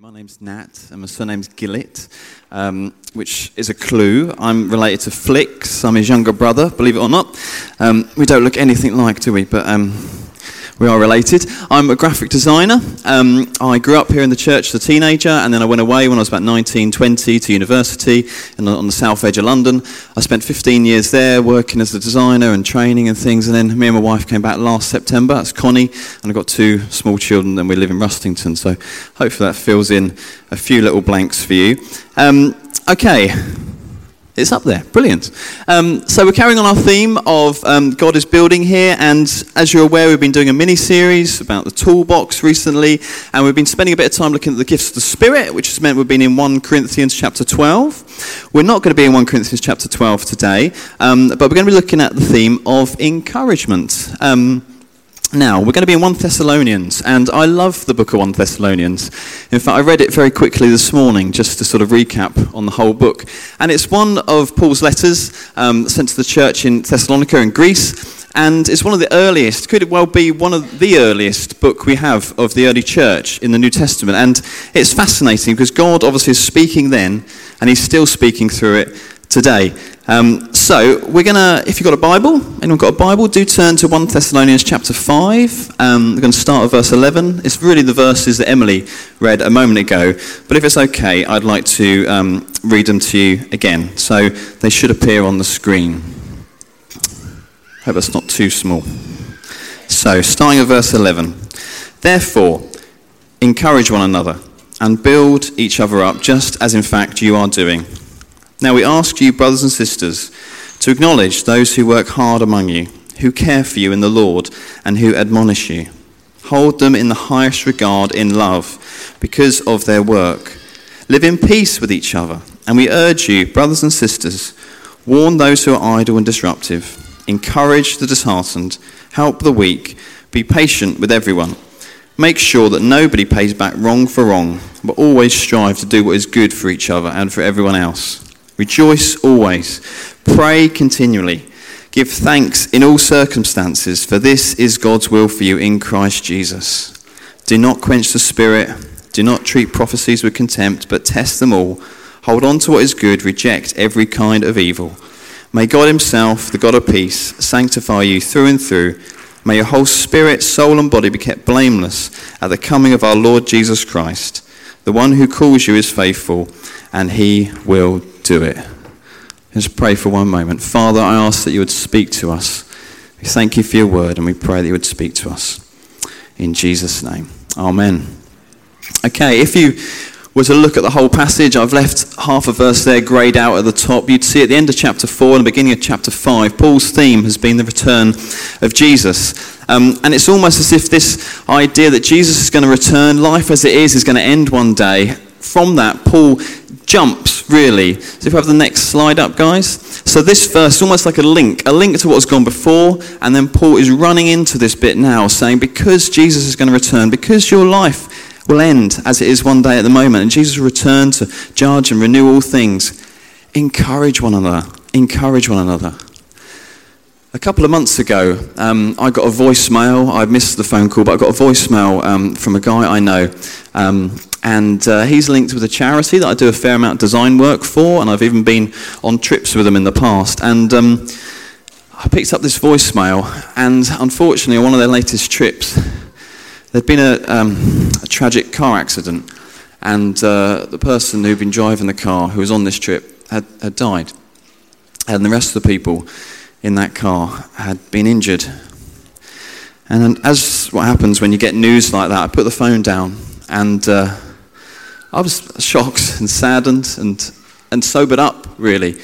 My name's Nat, and my surname's Gillett, um, which is a clue. I'm related to Flicks. I'm his younger brother, believe it or not. Um, we don't look anything like, do we? But um, we are related. I'm a graphic designer. Um, I grew up here in the church as a teenager, and then I went away when I was about 19, 20 to university on the south edge of London. I spent 15 years there working as a designer and training and things, and then me and my wife came back last September. That's Connie, and I've got two small children, and we live in Rustington, so hopefully that fills in a few little blanks for you. Um, okay. It's up there. Brilliant. Um, so we're carrying on our theme of um, God is building here, and as you're aware, we've been doing a mini series about the toolbox recently, and we've been spending a bit of time looking at the gifts of the Spirit, which has meant we've been in 1 Corinthians chapter 12. We're not going to be in 1 Corinthians chapter 12 today, um, but we're going to be looking at the theme of encouragement. Um, now, we're going to be in 1 Thessalonians, and I love the book of 1 Thessalonians. In fact, I read it very quickly this morning just to sort of recap on the whole book. And it's one of Paul's letters um, sent to the church in Thessalonica in Greece, and it's one of the earliest, could it well be one of the earliest book we have of the early church in the New Testament. And it's fascinating because God obviously is speaking then, and he's still speaking through it today. Um, so we're gonna, if you've got a Bible, anyone got a Bible, do turn to 1 Thessalonians chapter 5. Um, we're going to start at verse 11. It's really the verses that Emily read a moment ago, but if it's okay, I'd like to um, read them to you again. So they should appear on the screen. Hope that's not too small. So, starting at verse 11. Therefore, encourage one another and build each other up, just as in fact you are doing. Now we ask you, brothers and sisters, to acknowledge those who work hard among you, who care for you in the Lord, and who admonish you. Hold them in the highest regard in love because of their work. Live in peace with each other. And we urge you, brothers and sisters, warn those who are idle and disruptive, encourage the disheartened, help the weak, be patient with everyone. Make sure that nobody pays back wrong for wrong, but always strive to do what is good for each other and for everyone else. Rejoice always. Pray continually. Give thanks in all circumstances, for this is God's will for you in Christ Jesus. Do not quench the Spirit. Do not treat prophecies with contempt, but test them all. Hold on to what is good. Reject every kind of evil. May God Himself, the God of peace, sanctify you through and through. May your whole spirit, soul, and body be kept blameless at the coming of our Lord Jesus Christ. The one who calls you is faithful, and He will do it. Let's pray for one moment. Father, I ask that you would speak to us. We thank you for your word and we pray that you would speak to us. In Jesus' name. Amen. Okay, if you were to look at the whole passage, I've left half a verse there grayed out at the top. You'd see at the end of chapter 4 and the beginning of chapter 5, Paul's theme has been the return of Jesus. Um, and it's almost as if this idea that Jesus is going to return, life as it is, is going to end one day. From that, Paul jumps, really. So if we have the next slide up, guys. So this verse is almost like a link, a link to what's gone before, and then Paul is running into this bit now, saying, because Jesus is going to return, because your life will end as it is one day at the moment, and Jesus will return to judge and renew all things, encourage one another. Encourage one another. A couple of months ago, um, I got a voicemail. I missed the phone call, but I got a voicemail um, from a guy I know. Um, and uh, he's linked with a charity that I do a fair amount of design work for, and I've even been on trips with them in the past. And um, I picked up this voicemail, and unfortunately, on one of their latest trips, there'd been a, um, a tragic car accident, and uh, the person who'd been driving the car, who was on this trip, had, had died. And the rest of the people in that car had been injured. And as what happens when you get news like that, I put the phone down and uh, I was shocked and saddened and, and sobered up, really.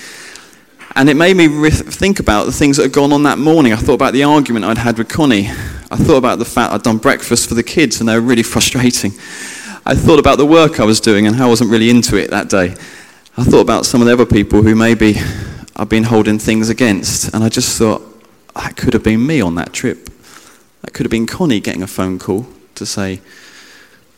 And it made me re- think about the things that had gone on that morning. I thought about the argument I'd had with Connie. I thought about the fact I'd done breakfast for the kids and they were really frustrating. I thought about the work I was doing and how I wasn't really into it that day. I thought about some of the other people who maybe I've been holding things against. And I just thought, that could have been me on that trip. That could have been Connie getting a phone call to say,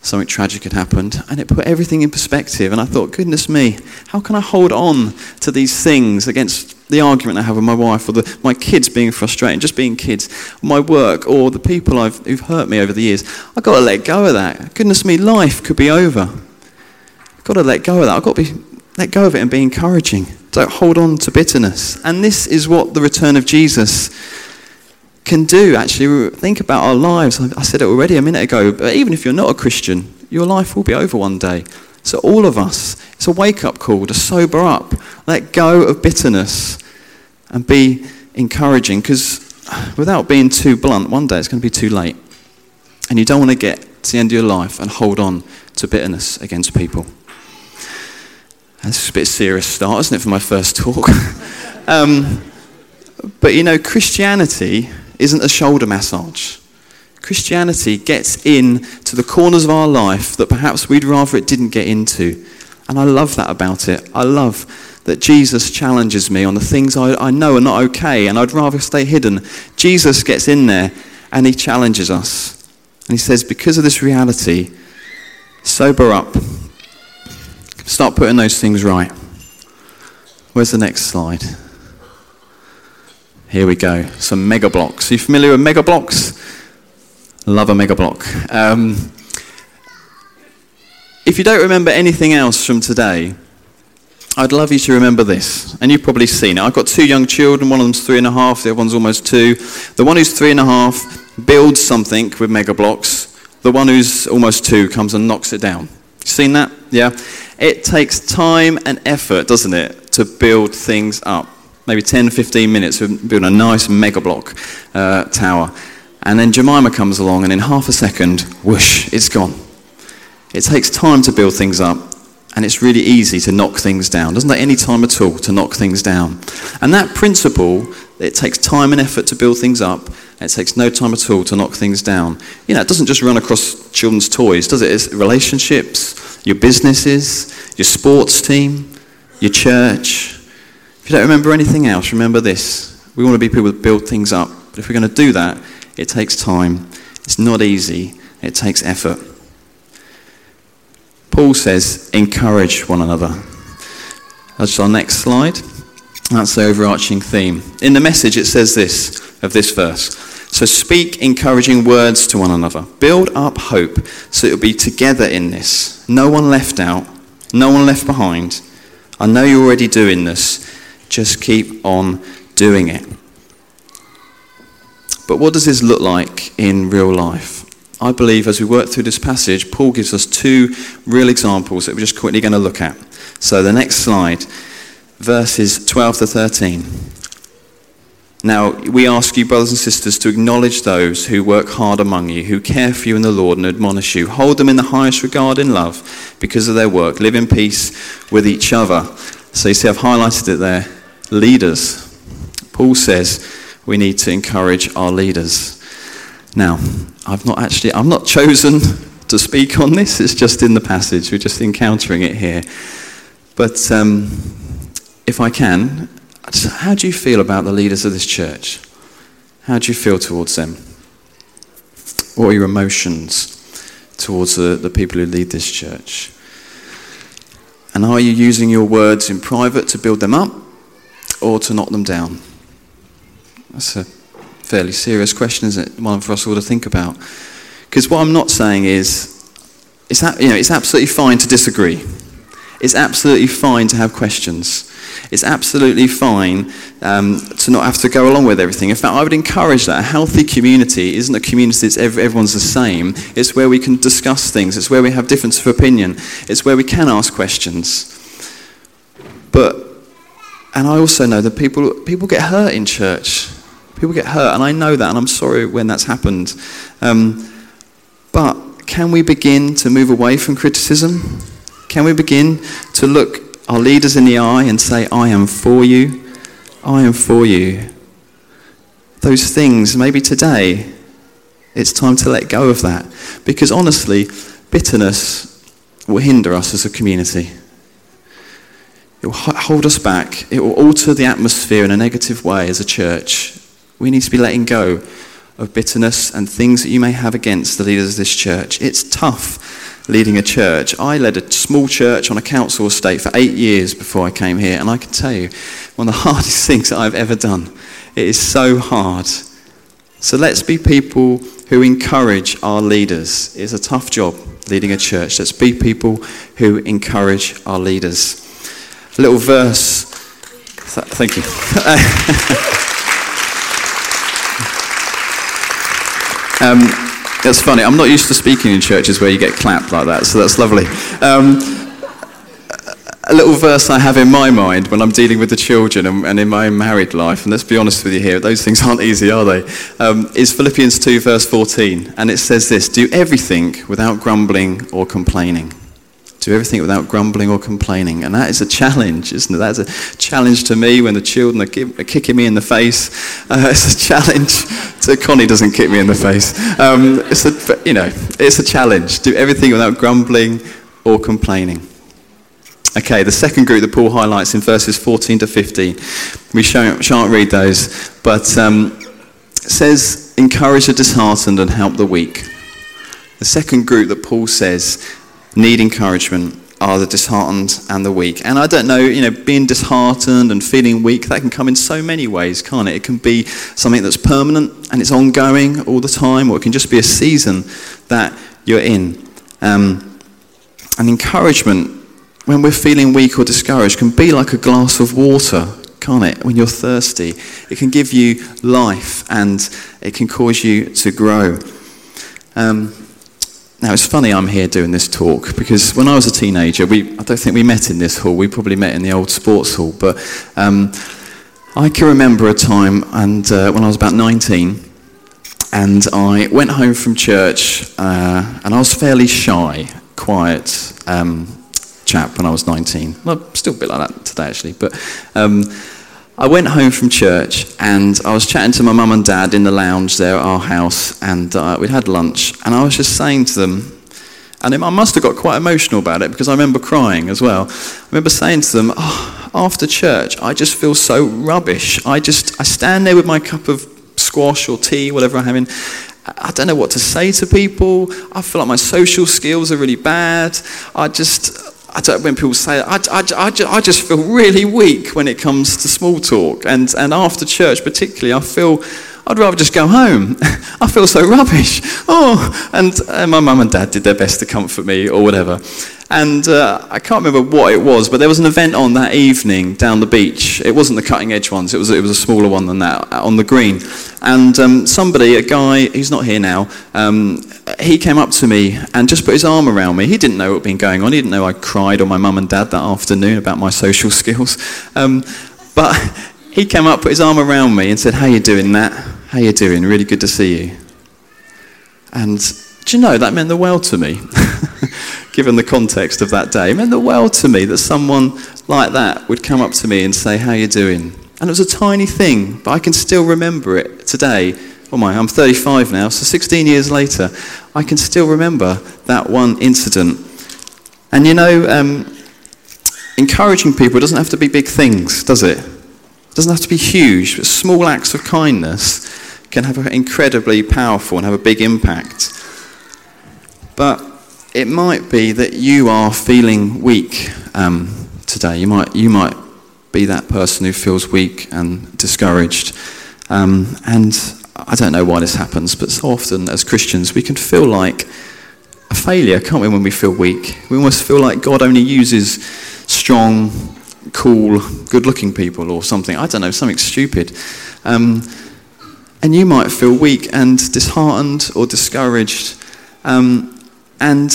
something tragic had happened, and it put everything in perspective. And I thought, goodness me, how can I hold on to these things against the argument I have with my wife, or the, my kids being frustrated, just being kids, my work, or the people I've, who've hurt me over the years? I've got to let go of that. Goodness me, life could be over. I've got to let go of that. I've got to be, let go of it and be encouraging. Don't hold on to bitterness. And this is what the return of Jesus can do, actually. Think about our lives. I said it already a minute ago, but even if you're not a Christian, your life will be over one day. So, all of us, it's a wake up call to sober up, let go of bitterness, and be encouraging. Because without being too blunt, one day it's going to be too late. And you don't want to get to the end of your life and hold on to bitterness against people. That's a bit serious start, isn't it, for my first talk? um, but you know, Christianity isn't a shoulder massage. Christianity gets in to the corners of our life that perhaps we'd rather it didn't get into. And I love that about it. I love that Jesus challenges me on the things I, I know are not okay and I'd rather stay hidden. Jesus gets in there and he challenges us. And he says, because of this reality, sober up. Start putting those things right. Where's the next slide? Here we go. Some Mega Bloks. Are you familiar with Mega Bloks? Love a Mega Blok. Um, if you don't remember anything else from today, I'd love you to remember this. And you've probably seen it. I've got two young children. One of them's three and a half, the other one's almost two. The one who's three and a half builds something with Mega Bloks. The one who's almost two comes and knocks it down. Seen that? Yeah? It takes time and effort, doesn't it, to build things up. Maybe 10, 15 minutes of building a nice Mega Blok uh, tower. And then Jemima comes along, and in half a second, whoosh, it's gone. It takes time to build things up, and it's really easy to knock things down. Doesn't take any time at all to knock things down. And that principle, it takes time and effort to build things up, and it takes no time at all to knock things down. You know, it doesn't just run across children's toys, does it? It's relationships, your businesses, your sports team, your church. If you don't remember anything else, remember this. We want to be people that build things up. But if we're going to do that, it takes time. It's not easy. It takes effort. Paul says, encourage one another. That's our next slide. That's the overarching theme. In the message, it says this of this verse. So speak encouraging words to one another. Build up hope so it'll be together in this. No one left out, no one left behind. I know you're already doing this. Just keep on doing it. But what does this look like in real life? I believe as we work through this passage, Paul gives us two real examples that we're just quickly going to look at. So the next slide, verses 12 to 13. Now, we ask you, brothers and sisters, to acknowledge those who work hard among you, who care for you in the Lord and admonish you. Hold them in the highest regard in love because of their work. Live in peace with each other. So you see, I've highlighted it there. Leaders. Paul says, we need to encourage our leaders. Now, I've not actually, I'm not chosen to speak on this, it's just in the passage, we're just encountering it here. But um, if I can, how do you feel about the leaders of this church? How do you feel towards them? What are your emotions towards the, the people who lead this church? And are you using your words in private to build them up or to knock them down? That's a fairly serious question, isn't it? One for us all to think about. Because what I'm not saying is, it's, you know, it's absolutely fine to disagree. It's absolutely fine to have questions. It's absolutely fine um, to not have to go along with everything. In fact, I would encourage that. A healthy community isn't a community that's everyone's the same. It's where we can discuss things. It's where we have difference of opinion. It's where we can ask questions. But, and I also know that people, people get hurt in church. People get hurt, and I know that, and I'm sorry when that's happened. Um, but can we begin to move away from criticism? Can we begin to look our leaders in the eye and say, I am for you? I am for you. Those things, maybe today, it's time to let go of that. Because honestly, bitterness will hinder us as a community. It will hold us back. It will alter the atmosphere in a negative way as a church. We need to be letting go of bitterness and things that you may have against the leaders of this church. It's tough leading a church. I led a small church on a council estate for eight years before I came here, and I can tell you, one of the hardest things that I've ever done. It is so hard. So let's be people who encourage our leaders. It's a tough job leading a church. Let's be people who encourage our leaders. A little verse. Thank you. um, it's funny. I'm not used to speaking in churches where you get clapped like that, so that's lovely. Um, a little verse I have in my mind when I'm dealing with the children and, and, in my own married life, and let's be honest with you here, those things aren't easy, are they? Um, is Philippians 2, verse 14. And it says this Do everything without grumbling or complaining. Do everything without grumbling or complaining. And that is a challenge, isn't it? That's a challenge to me when the children are, kicking me in the face. Uh, it's a challenge So Connie doesn't kick me in the face. Um, it's a, you know, it's a challenge. Do everything without grumbling or complaining. Okay, the second group that Paul highlights in verses 14 to 15. We shan't read those, but um, says, encourage the disheartened and help the weak. The second group that Paul says need encouragement are the disheartened and the weak. And I don't know, you know, being disheartened and feeling weak, that can come in so many ways, can't it? It can be something that's permanent and it's ongoing all the time, or it can just be a season that you're in. Um, and encouragement when we're feeling weak or discouraged can be like a glass of water, can't it? When you're thirsty, it can give you life and it can cause you to grow. Um, now it's funny I'm here doing this talk because when I was a teenager, we I don't think we met in this hall. We probably met in the old sports hall, but um, I can remember a time and uh, when I was about 19, and I went home from church, uh, and I was fairly shy, quiet. Um, chap when I was 19. Well, still a bit like that today, actually. But um, I went home from church and I was chatting to my mum and dad in the lounge there at our house, and uh, we'd had lunch. And I was just saying to them, and I must have got quite emotional about it because I remember crying as well. I remember saying to them, oh, after church, I just feel so rubbish. I just, I stand there with my cup of squash or tea, whatever I'm having, I don't know what to say to people. I feel like my social skills are really bad. I just, I don't, when people say I, I, I, I just feel really weak when it comes to small talk. And, and after church, particularly, I feel I'd rather just go home. I feel so rubbish. Oh, and uh, my mum and dad did their best to comfort me or whatever. And uh, I can't remember what it was, but there was an event on that evening down the beach. It wasn't the cutting edge ones, it was, it was a smaller one than that on the green. And um, somebody, a guy, he's not here now, um, he came up to me and just put his arm around me. He didn't know what had been going on. He didn't know I cried on my mum and dad that afternoon about my social skills. Um, but he came up, put his arm around me and said, how you doing, Nat? How you doing? Really good to see you. And do you know, that meant the world to me, given the context of that day. It meant the world to me that someone like that would come up to me and say, how you doing? And it was a tiny thing, but I can still remember it today. Oh my, I'm 35 now, so 16 years later, I can still remember that one incident. And you know, um, encouraging people doesn't have to be big things, does it? It doesn't have to be huge, but small acts of kindness can have an incredibly powerful and have a big impact. But it might be that you are feeling weak um, today. You might, you might be that person who feels weak and discouraged. Um, and I don't know why this happens, but so often as Christians, we can feel like a failure, can't we, when we feel weak? We almost feel like God only uses strong, cool, good looking people or something. I don't know, something stupid. Um, and you might feel weak and disheartened or discouraged. Um, and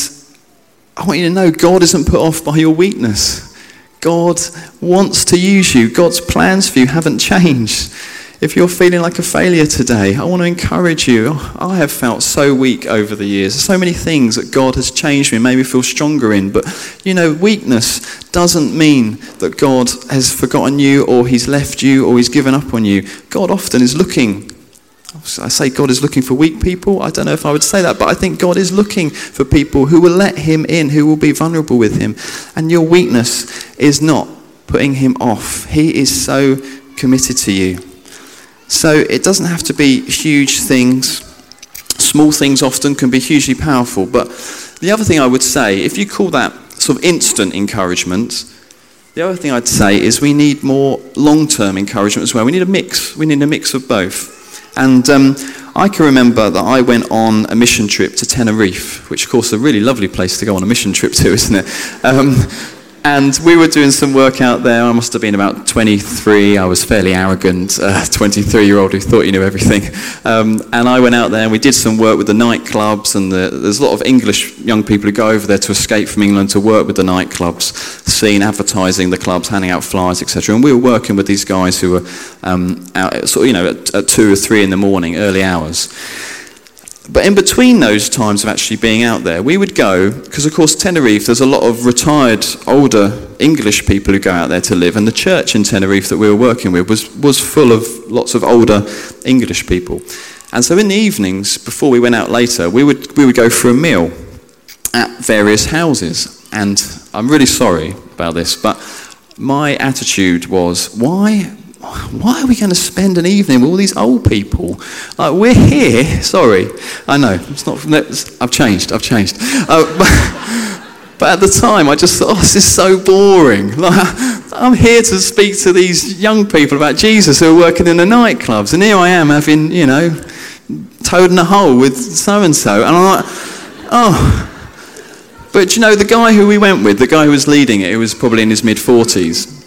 I want you to know God isn't put off by your weakness. God wants to use you. God's plans for you haven't changed. If you're feeling like a failure today, I want to encourage you. I have felt so weak over the years. so many things that God has changed me, made me feel stronger in. But, you know, weakness doesn't mean that God has forgotten you or He's left you or He's given up on you. God often is looking I say God is looking for weak people. I don't know if I would say that, but I think God is looking for people who will let Him in, who will be vulnerable with Him. And your weakness is not putting Him off. He is so committed to you. So it doesn't have to be huge things. Small things often can be hugely powerful. But the other thing I would say, if you call that sort of instant encouragement, the other thing I'd say is we need more long term encouragement as well. We need a mix. We need a mix of both. And um, I can remember that I went on a mission trip to Tenerife, which, of course, is a really lovely place to go on a mission trip to, isn't it? Um, and we were doing some work out there. I must have been about 23. I was fairly arrogant, 23 uh, year old who thought you knew everything. Um, and I went out there and we did some work with the nightclubs. And the, there's a lot of English young people who go over there to escape from England to work with the nightclubs, seeing advertising the clubs, handing out flyers, etc. And we were working with these guys who were um, out, sort of, you know, at, at two or three in the morning, early hours. But in between those times of actually being out there, we would go, because of course, Tenerife, there's a lot of retired, older English people who go out there to live, and the church in Tenerife that we were working with was, was full of lots of older English people. And so in the evenings, before we went out later, we would, we would go for a meal at various houses. And I'm really sorry about this, but my attitude was, why why are we going to spend an evening with all these old people? Like, we're here. Sorry. I know. It's not, I've changed. I've changed. Uh, but, at the time, I just thought, oh, this is so boring. Like, I'm here to speak to these young people about Jesus who are working in the nightclubs. And here I am having, you know, toad in a hole with so and so. And I'm like, oh. But you know, the guy who we went with, the guy who was leading it, who was probably in his mid 40s,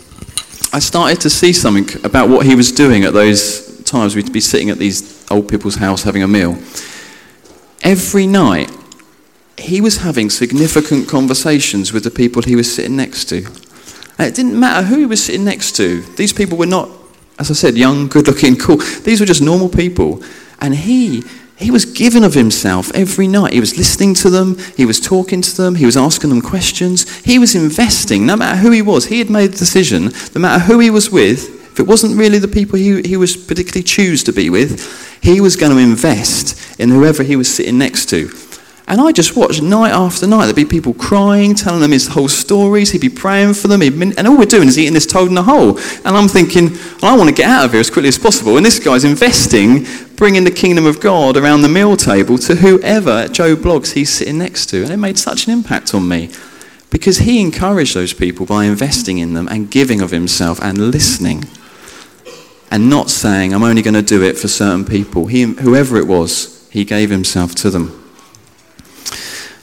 I started to see something about what he was doing at those times. We'd be sitting at these old people's house having a meal. Every night, he was having significant conversations with the people he was sitting next to. And it didn't matter who he was sitting next to. These people were not, as I said, young, good looking, cool. These were just normal people. And he he was giving of himself every night. He was listening to them, he was talking to them, he was asking them questions. He was investing, no matter who he was. He had made the decision, no matter who he was with, if it wasn't really the people he, he was particularly choose to be with, he was going to invest in whoever he was sitting next to. And I just watched night after night. There'd be people crying, telling them his whole stories. He'd be praying for them. Been, and all we're doing is eating this toad in a hole. And I'm thinking, I want to get out of here as quickly as possible. And this guy's investing, bringing the kingdom of God around the meal table to whoever Joe Bloggs he's sitting next to. And it made such an impact on me because he encouraged those people by investing in them and giving of himself and listening and not saying, I'm only going to do it for certain people. He, whoever it was, he gave himself to them.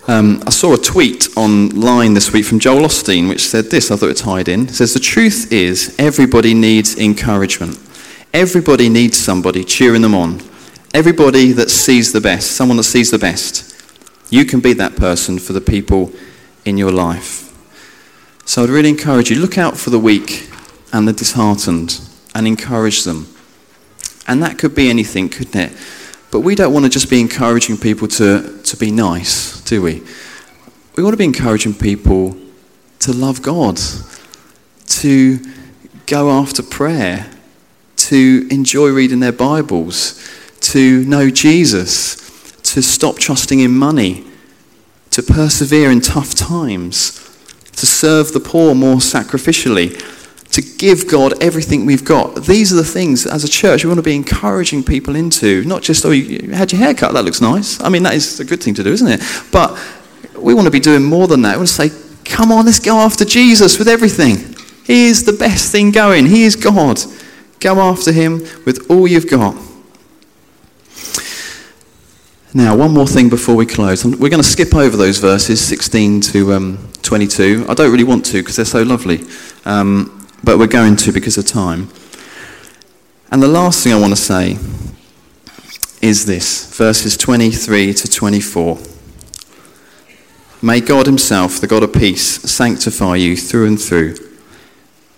Um, I saw a tweet online this week from Joel Osteen which said this, I thought it tied in. It says, The truth is, everybody needs encouragement. Everybody needs somebody cheering them on. Everybody that sees the best, someone that sees the best. You can be that person for the people in your life. So I'd really encourage you look out for the weak and the disheartened and encourage them. And that could be anything, couldn't it? But we don't want to just be encouraging people to, to be nice, do we? We want to be encouraging people to love God, to go after prayer, to enjoy reading their Bibles, to know Jesus, to stop trusting in money, to persevere in tough times, to serve the poor more sacrificially to give God everything we've got. These are the things as a church we want to be encouraging people into. Not just, oh, you had your hair cut, that looks nice. I mean, that is a good thing to do, isn't it? But we want to be doing more than that. We want to say, come on, let's go after Jesus with everything. He is the best thing going, He is God. Go after Him with all you've got. Now, one more thing before we close. We're going to skip over those verses 16 to um, 22. I don't really want to because they're so lovely. Um, but we're going to because of time. And the last thing I want to say is this verses 23 to 24. May God Himself, the God of peace, sanctify you through and through.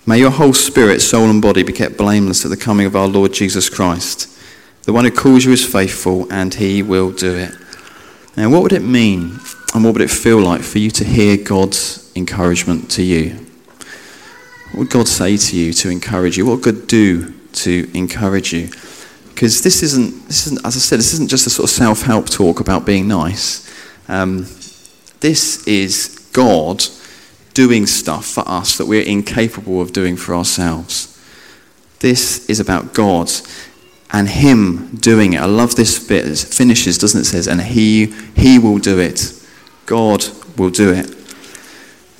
May your whole spirit, soul, and body be kept blameless at the coming of our Lord Jesus Christ. The one who calls you is faithful, and He will do it. Now, what would it mean and what would it feel like for you to hear God's encouragement to you? What would God say to you to encourage you? What would God do to encourage you? Because this isn't, this isn't, as I said, this isn't just a sort of self help talk about being nice. Um, this is God doing stuff for us that we're incapable of doing for ourselves. This is about God and Him doing it. I love this bit. It finishes, doesn't it? it says, and He He will do it. God will do it.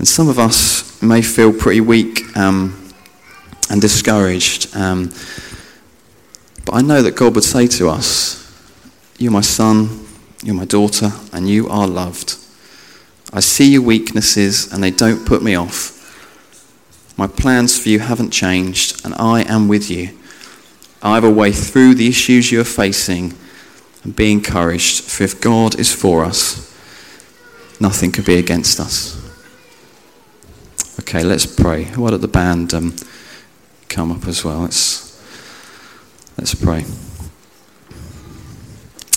And some of us may feel pretty weak um, and discouraged. Um, but I know that God would say to us, You're my son, you're my daughter, and you are loved. I see your weaknesses, and they don't put me off. My plans for you haven't changed, and I am with you. I have a way through the issues you are facing, and be encouraged, for if God is for us, nothing can be against us. Okay, let's pray. Why don't the band um, come up as well? Let's, let's pray.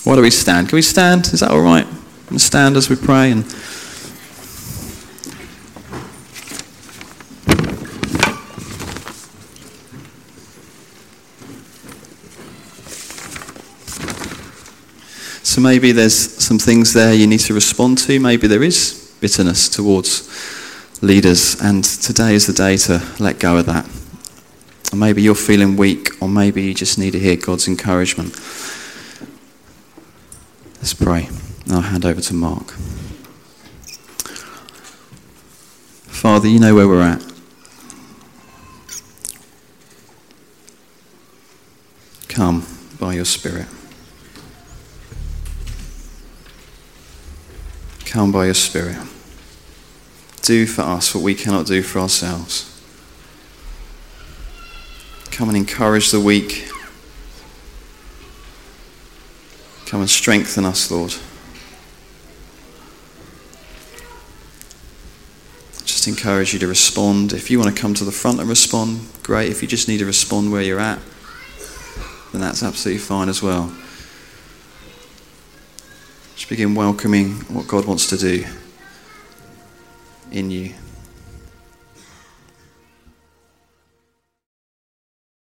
Why do we stand? Can we stand? Is that all right? And stand as we pray and. So maybe there's some things there you need to respond to. Maybe there is bitterness towards leaders, and today is the day to let go of that. Or maybe you're feeling weak, or maybe you just need to hear God's encouragement. Let's pray. I'll hand over to Mark. Father, you know where we're at. Come by your Spirit. Come by your Spirit. Do for us what we cannot do for ourselves. Come and encourage the weak. Come and strengthen us, Lord. Just encourage you to respond. If you want to come to the front and respond, great. If you just need to respond where you're at, then that's absolutely fine as well. Just begin welcoming what God wants to do in you.